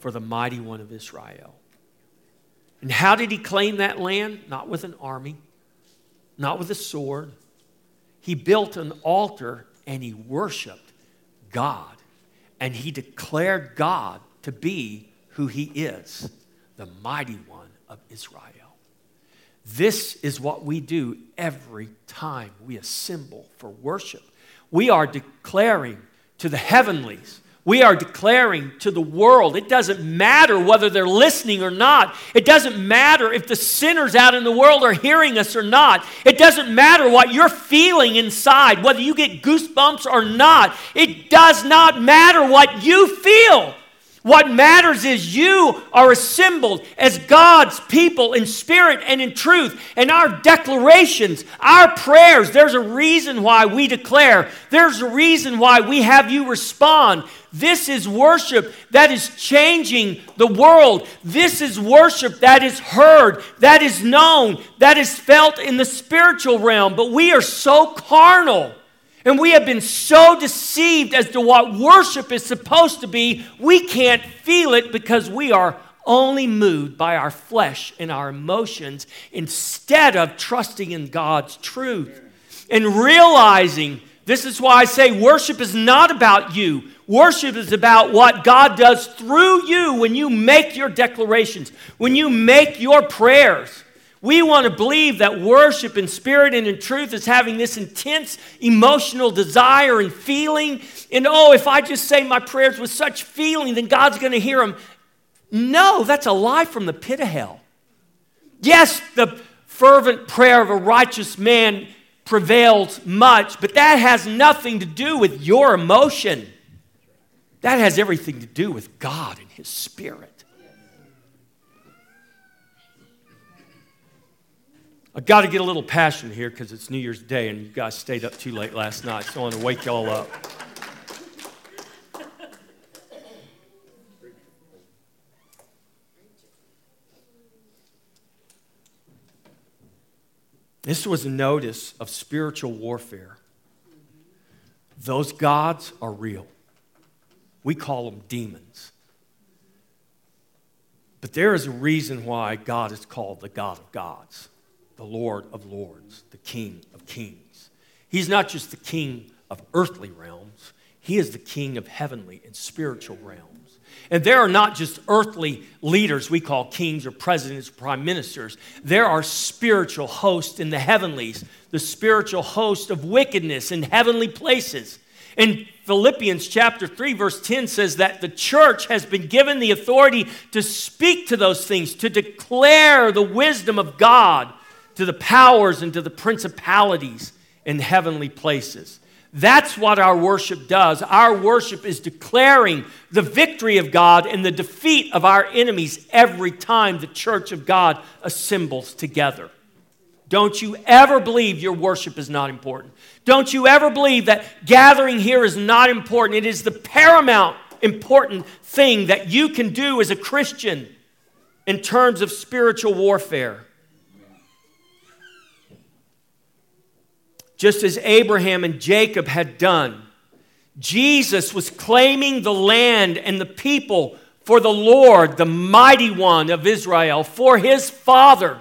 for the mighty one of Israel. And how did he claim that land? Not with an army, not with a sword. He built an altar and he worshiped God. And he declared God to be who he is the mighty one of Israel. This is what we do every time we assemble for worship we are declaring to the heavenlies. We are declaring to the world. It doesn't matter whether they're listening or not. It doesn't matter if the sinners out in the world are hearing us or not. It doesn't matter what you're feeling inside, whether you get goosebumps or not. It does not matter what you feel. What matters is you are assembled as God's people in spirit and in truth. And our declarations, our prayers, there's a reason why we declare. There's a reason why we have you respond. This is worship that is changing the world. This is worship that is heard, that is known, that is felt in the spiritual realm. But we are so carnal. And we have been so deceived as to what worship is supposed to be, we can't feel it because we are only moved by our flesh and our emotions instead of trusting in God's truth and realizing this is why I say worship is not about you. Worship is about what God does through you when you make your declarations, when you make your prayers. We want to believe that worship in spirit and in truth is having this intense emotional desire and feeling. And oh, if I just say my prayers with such feeling, then God's going to hear them. No, that's a lie from the pit of hell. Yes, the fervent prayer of a righteous man prevails much, but that has nothing to do with your emotion. That has everything to do with God and His Spirit. I've got to get a little passion here because it's New Year's Day and you guys stayed up too late last night, so I want to wake y'all up. This was a notice of spiritual warfare. Those gods are real. We call them demons. But there is a reason why God is called the God of gods the Lord of lords, the King of kings. He's not just the King of earthly realms, He is the King of heavenly and spiritual realms. And there are not just earthly leaders we call kings or presidents or prime ministers. There are spiritual hosts in the heavenlies, the spiritual host of wickedness in heavenly places. In Philippians chapter 3, verse 10 says that the church has been given the authority to speak to those things, to declare the wisdom of God to the powers and to the principalities in heavenly places. That's what our worship does. Our worship is declaring the victory of God and the defeat of our enemies every time the church of God assembles together. Don't you ever believe your worship is not important. Don't you ever believe that gathering here is not important. It is the paramount important thing that you can do as a Christian in terms of spiritual warfare. Just as Abraham and Jacob had done. Jesus was claiming the land and the people for the Lord, the mighty one of Israel, for his father.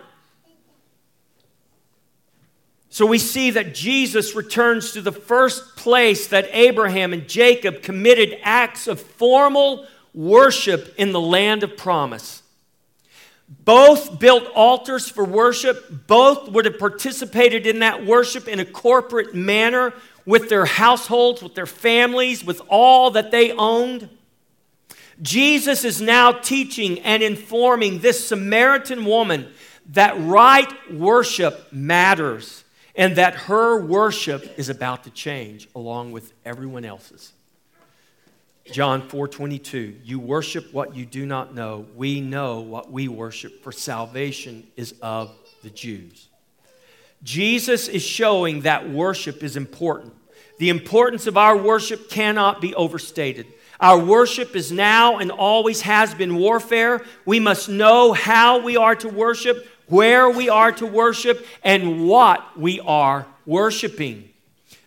So we see that Jesus returns to the first place that Abraham and Jacob committed acts of formal worship in the land of promise. Both built altars for worship. Both would have participated in that worship in a corporate manner with their households, with their families, with all that they owned. Jesus is now teaching and informing this Samaritan woman that right worship matters and that her worship is about to change along with everyone else's. John 4:22 You worship what you do not know. We know what we worship for salvation is of the Jews. Jesus is showing that worship is important. The importance of our worship cannot be overstated. Our worship is now and always has been warfare. We must know how we are to worship where we are to worship and what we are worshiping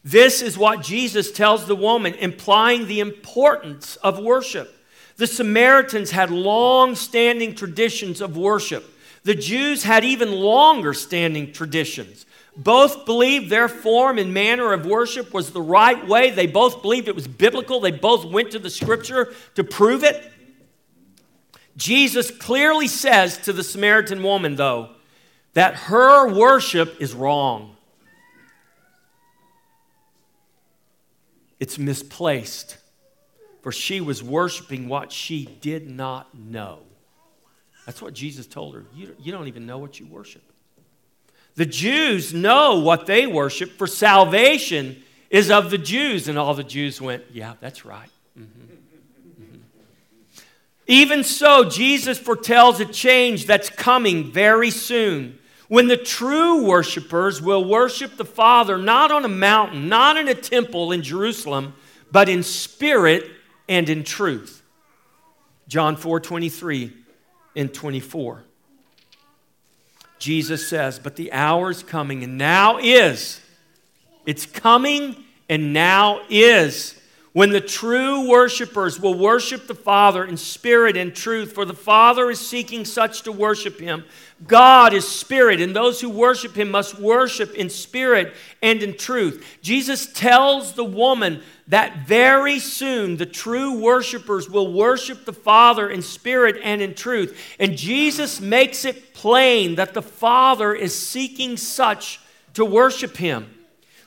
this is what Jesus tells the woman, implying the importance of worship. The Samaritans had long standing traditions of worship. The Jews had even longer standing traditions. Both believed their form and manner of worship was the right way. They both believed it was biblical. They both went to the scripture to prove it. Jesus clearly says to the Samaritan woman, though, that her worship is wrong. It's misplaced, for she was worshiping what she did not know. That's what Jesus told her. You, you don't even know what you worship. The Jews know what they worship, for salvation is of the Jews. And all the Jews went, Yeah, that's right. Mm-hmm. Mm-hmm. Even so, Jesus foretells a change that's coming very soon when the true worshipers will worship the Father not on a mountain, not in a temple in Jerusalem, but in spirit and in truth. John 4 23 and 24. Jesus says, But the hour is coming, and now is. It's coming, and now is when the true worshipers will worship the Father in spirit and truth, for the Father is seeking such to worship him. God is spirit, and those who worship him must worship in spirit and in truth. Jesus tells the woman that very soon the true worshipers will worship the Father in spirit and in truth. And Jesus makes it plain that the Father is seeking such to worship him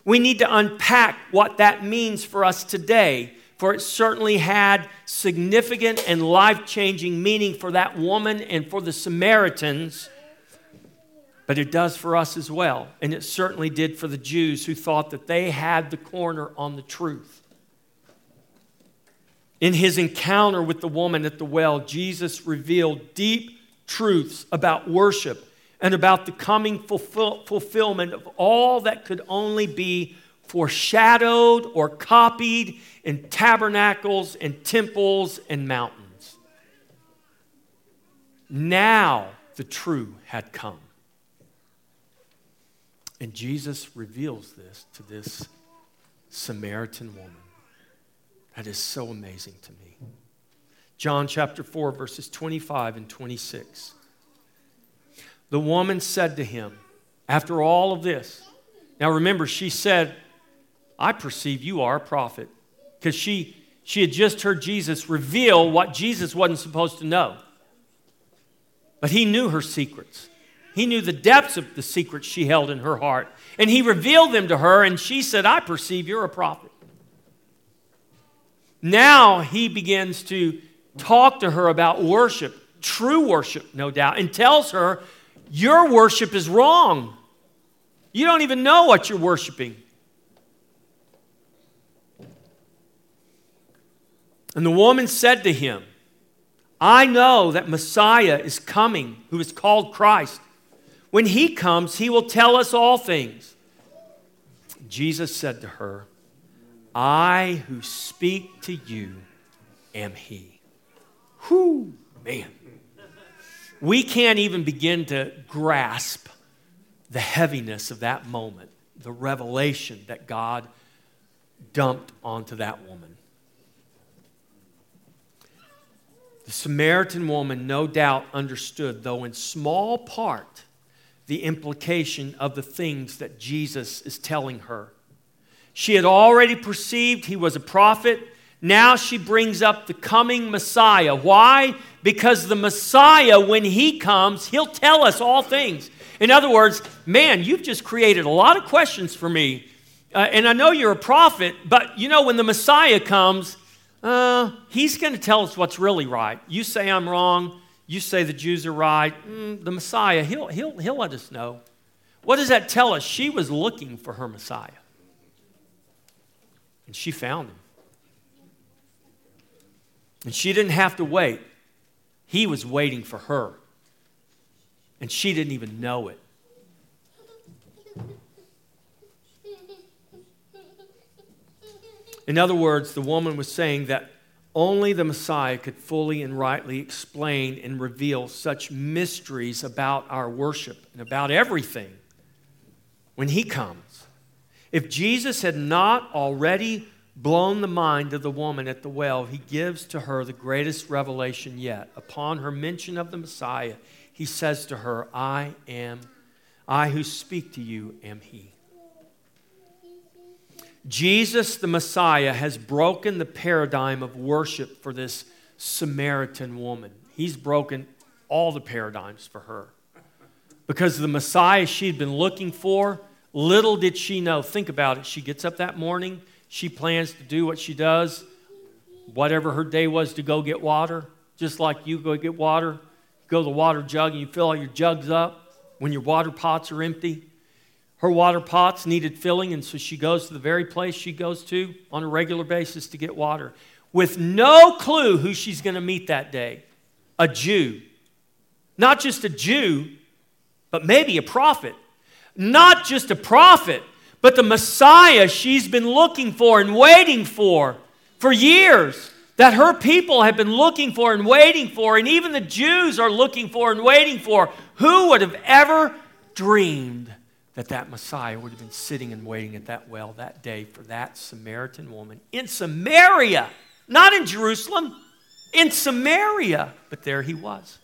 we need to unpack what that means for us today, for it certainly had significant and life changing meaning for that woman and for the Samaritans, but it does for us as well. And it certainly did for the Jews who thought that they had the corner on the truth. In his encounter with the woman at the well, Jesus revealed deep truths about worship and about the coming fulfill, fulfillment of all that could only be foreshadowed or copied in tabernacles and temples and mountains. Now the true had come. And Jesus reveals this to this Samaritan woman. That is so amazing to me. John chapter 4, verses 25 and 26. The woman said to him, after all of this, now remember, she said, I perceive you are a prophet. Because she, She had just heard Jesus reveal what Jesus wasn't supposed to know. But he knew her secrets. He knew the depths of the secrets she held in her heart. And he revealed them to her, and she said, I perceive you're a prophet. Now he begins to talk to her about worship, true worship, no doubt, and tells her, Your worship is wrong. You don't even know what you're worshiping. And the woman said to him, I know that Messiah is coming, who is called Christ. When he comes, he will tell us all things. Jesus said to her, I who speak to you am he. Whew, man. We can't even begin to grasp the heaviness of that moment, the revelation that God dumped onto that woman. The Samaritan woman, no doubt, understood, though in small part, the implication of the things that Jesus is telling her. She had already perceived he was a prophet. Now she brings up the coming Messiah. Why? Because the Messiah, when he comes, he'll tell us all things. In other words, man, you've just created a lot of questions for me. Uh, and I know you're a prophet, but you know, when the Messiah comes, uh, he's going to tell us what's really right. You say I'm wrong. You say the Jews are right. Mm, the Messiah, he'll, he'll, he'll let us know. What does that tell us? She was looking for her Messiah. And she found him. And she didn't have to wait. He was waiting for her. And she didn't even know it. In other words, the woman was saying that only the Messiah could fully and rightly explain and reveal such mysteries about our worship and about everything when he comes. If Jesus had not already blown the mind of the woman at the well, he gives to her the greatest revelation yet. Upon her mention of the Messiah, he says to her, I am, I who speak to you am he. Jesus, the Messiah, has broken the paradigm of worship for this Samaritan woman. He's broken all the paradigms for her. Because the Messiah she'd been looking for, little did she know. Think about it. She gets up that morning, she plans to do what she does, whatever her day was to go get water, just like you go get water. Go to the water jug and you fill all your jugs up when your water pots are empty. Her water pots needed filling, and so she goes to the very place she goes to on a regular basis to get water with no clue who she's going to meet that day a Jew. Not just a Jew, but maybe a prophet. Not just a prophet, but the Messiah she's been looking for and waiting for for years. That her people have been looking for and waiting for, and even the Jews are looking for and waiting for. Who would have ever dreamed that that Messiah would have been sitting and waiting at that well that day for that Samaritan woman in Samaria, not in Jerusalem, in Samaria. But there he was.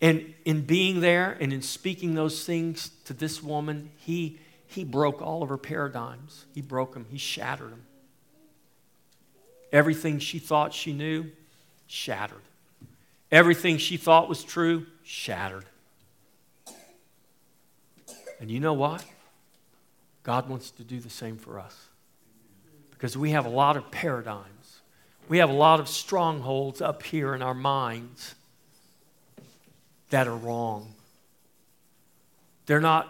And in being there and in speaking those things to this woman, he, he broke all of her paradigms. He broke them, he shattered them. Everything she thought she knew, shattered. Everything she thought was true, shattered. And you know what? God wants to do the same for us. Because we have a lot of paradigms, we have a lot of strongholds up here in our minds that are wrong. They're not,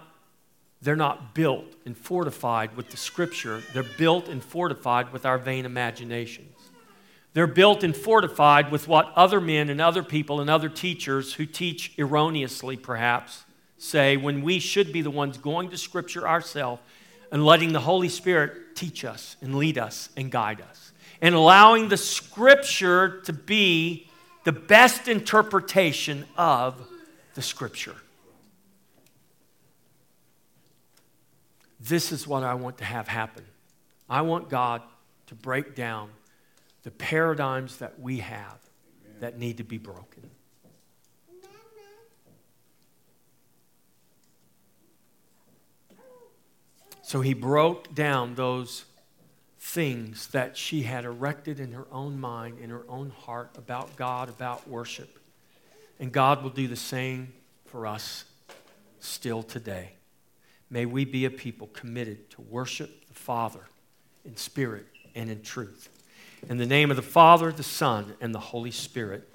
they're not built and fortified with the scripture, they're built and fortified with our vain imaginations. They're built and fortified with what other men and other people and other teachers who teach erroneously, perhaps, say when we should be the ones going to Scripture ourselves and letting the Holy Spirit teach us and lead us and guide us. And allowing the Scripture to be the best interpretation of the Scripture. This is what I want to have happen. I want God to break down the paradigms that we have that need to be broken. So he broke down those things that she had erected in her own mind, in her own heart about God, about worship. And God will do the same for us still today. May we be a people committed to worship the Father in spirit and in truth. In the name of the Father, the Son, and the Holy Spirit,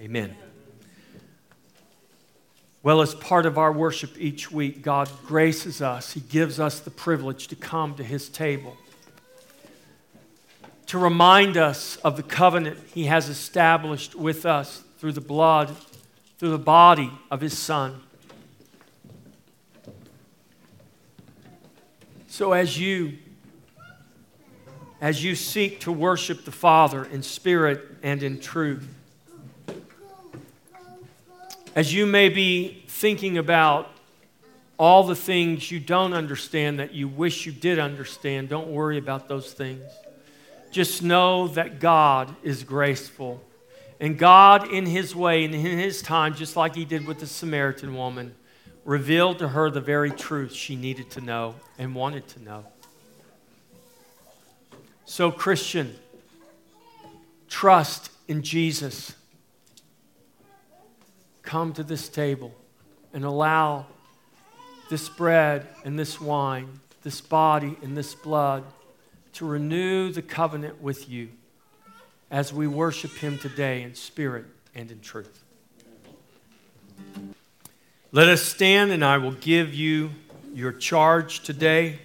amen. Well, as part of our worship each week, God graces us. He gives us the privilege to come to His table, to remind us of the covenant He has established with us through the blood, through the body of His Son. So as you as you seek to worship the Father in spirit and in truth, as you may be thinking about all the things you don't understand that you wish you did understand, don't worry about those things. Just know that God is graceful. And God, in His way and in His time, just like He did with the Samaritan woman, revealed to her the very truth she needed to know and wanted to know. So, Christian, trust in Jesus. Come to this table and allow this bread and this wine, this body and this blood to renew the covenant with you as we worship Him today in spirit and in truth. Let us stand, and I will give you your charge today.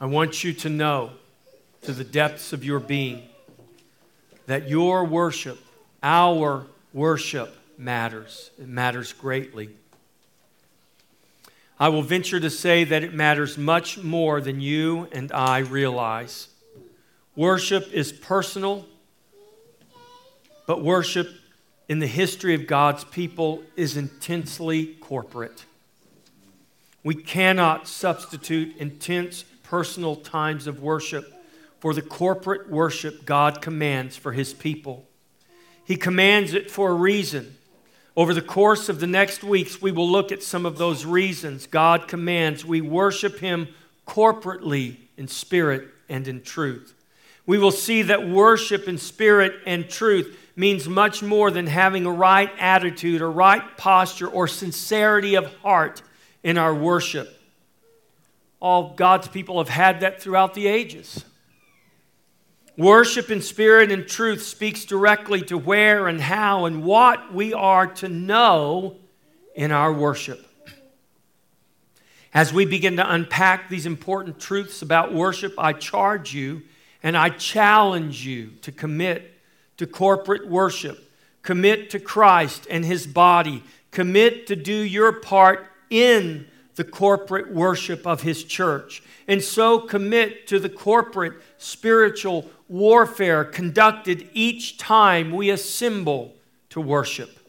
I want you to know to the depths of your being that your worship, our worship, matters. It matters greatly. I will venture to say that it matters much more than you and I realize. Worship is personal but worship in the history of God's people is intensely corporate. We cannot substitute intense personal times of worship for the corporate worship God commands for his people. He commands it for a reason. Over the course of the next weeks, we will look at some of those reasons God commands we worship him corporately in spirit and in truth. We will see that worship in spirit and truth means much more than having a right attitude a right posture or sincerity of heart in our worship. All God's people have had that throughout the ages. Worship in spirit and truth speaks directly to where and how and what we are to know in our worship. As we begin to unpack these important truths about worship, I charge you and I challenge you to commit to corporate worship. Commit to Christ and his body. Commit to do your part in the corporate worship of his church. And so commit to the corporate spiritual warfare conducted each time we assemble to worship.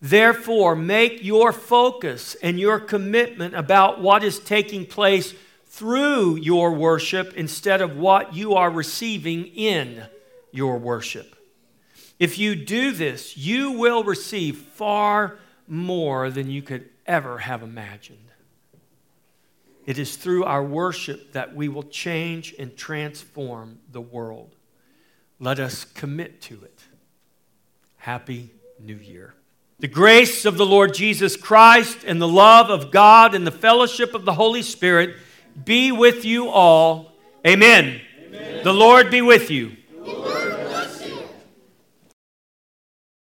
Therefore, make your focus and your commitment about what is taking place through your worship instead of what you are receiving in your worship. If you do this, you will receive far more than you could ever have imagined. It is through our worship that we will change and transform the world. Let us commit to it. Happy New Year. The grace of the Lord Jesus Christ and the love of God and the fellowship of the Holy Spirit be with you all. Amen. Amen. The Lord be with you.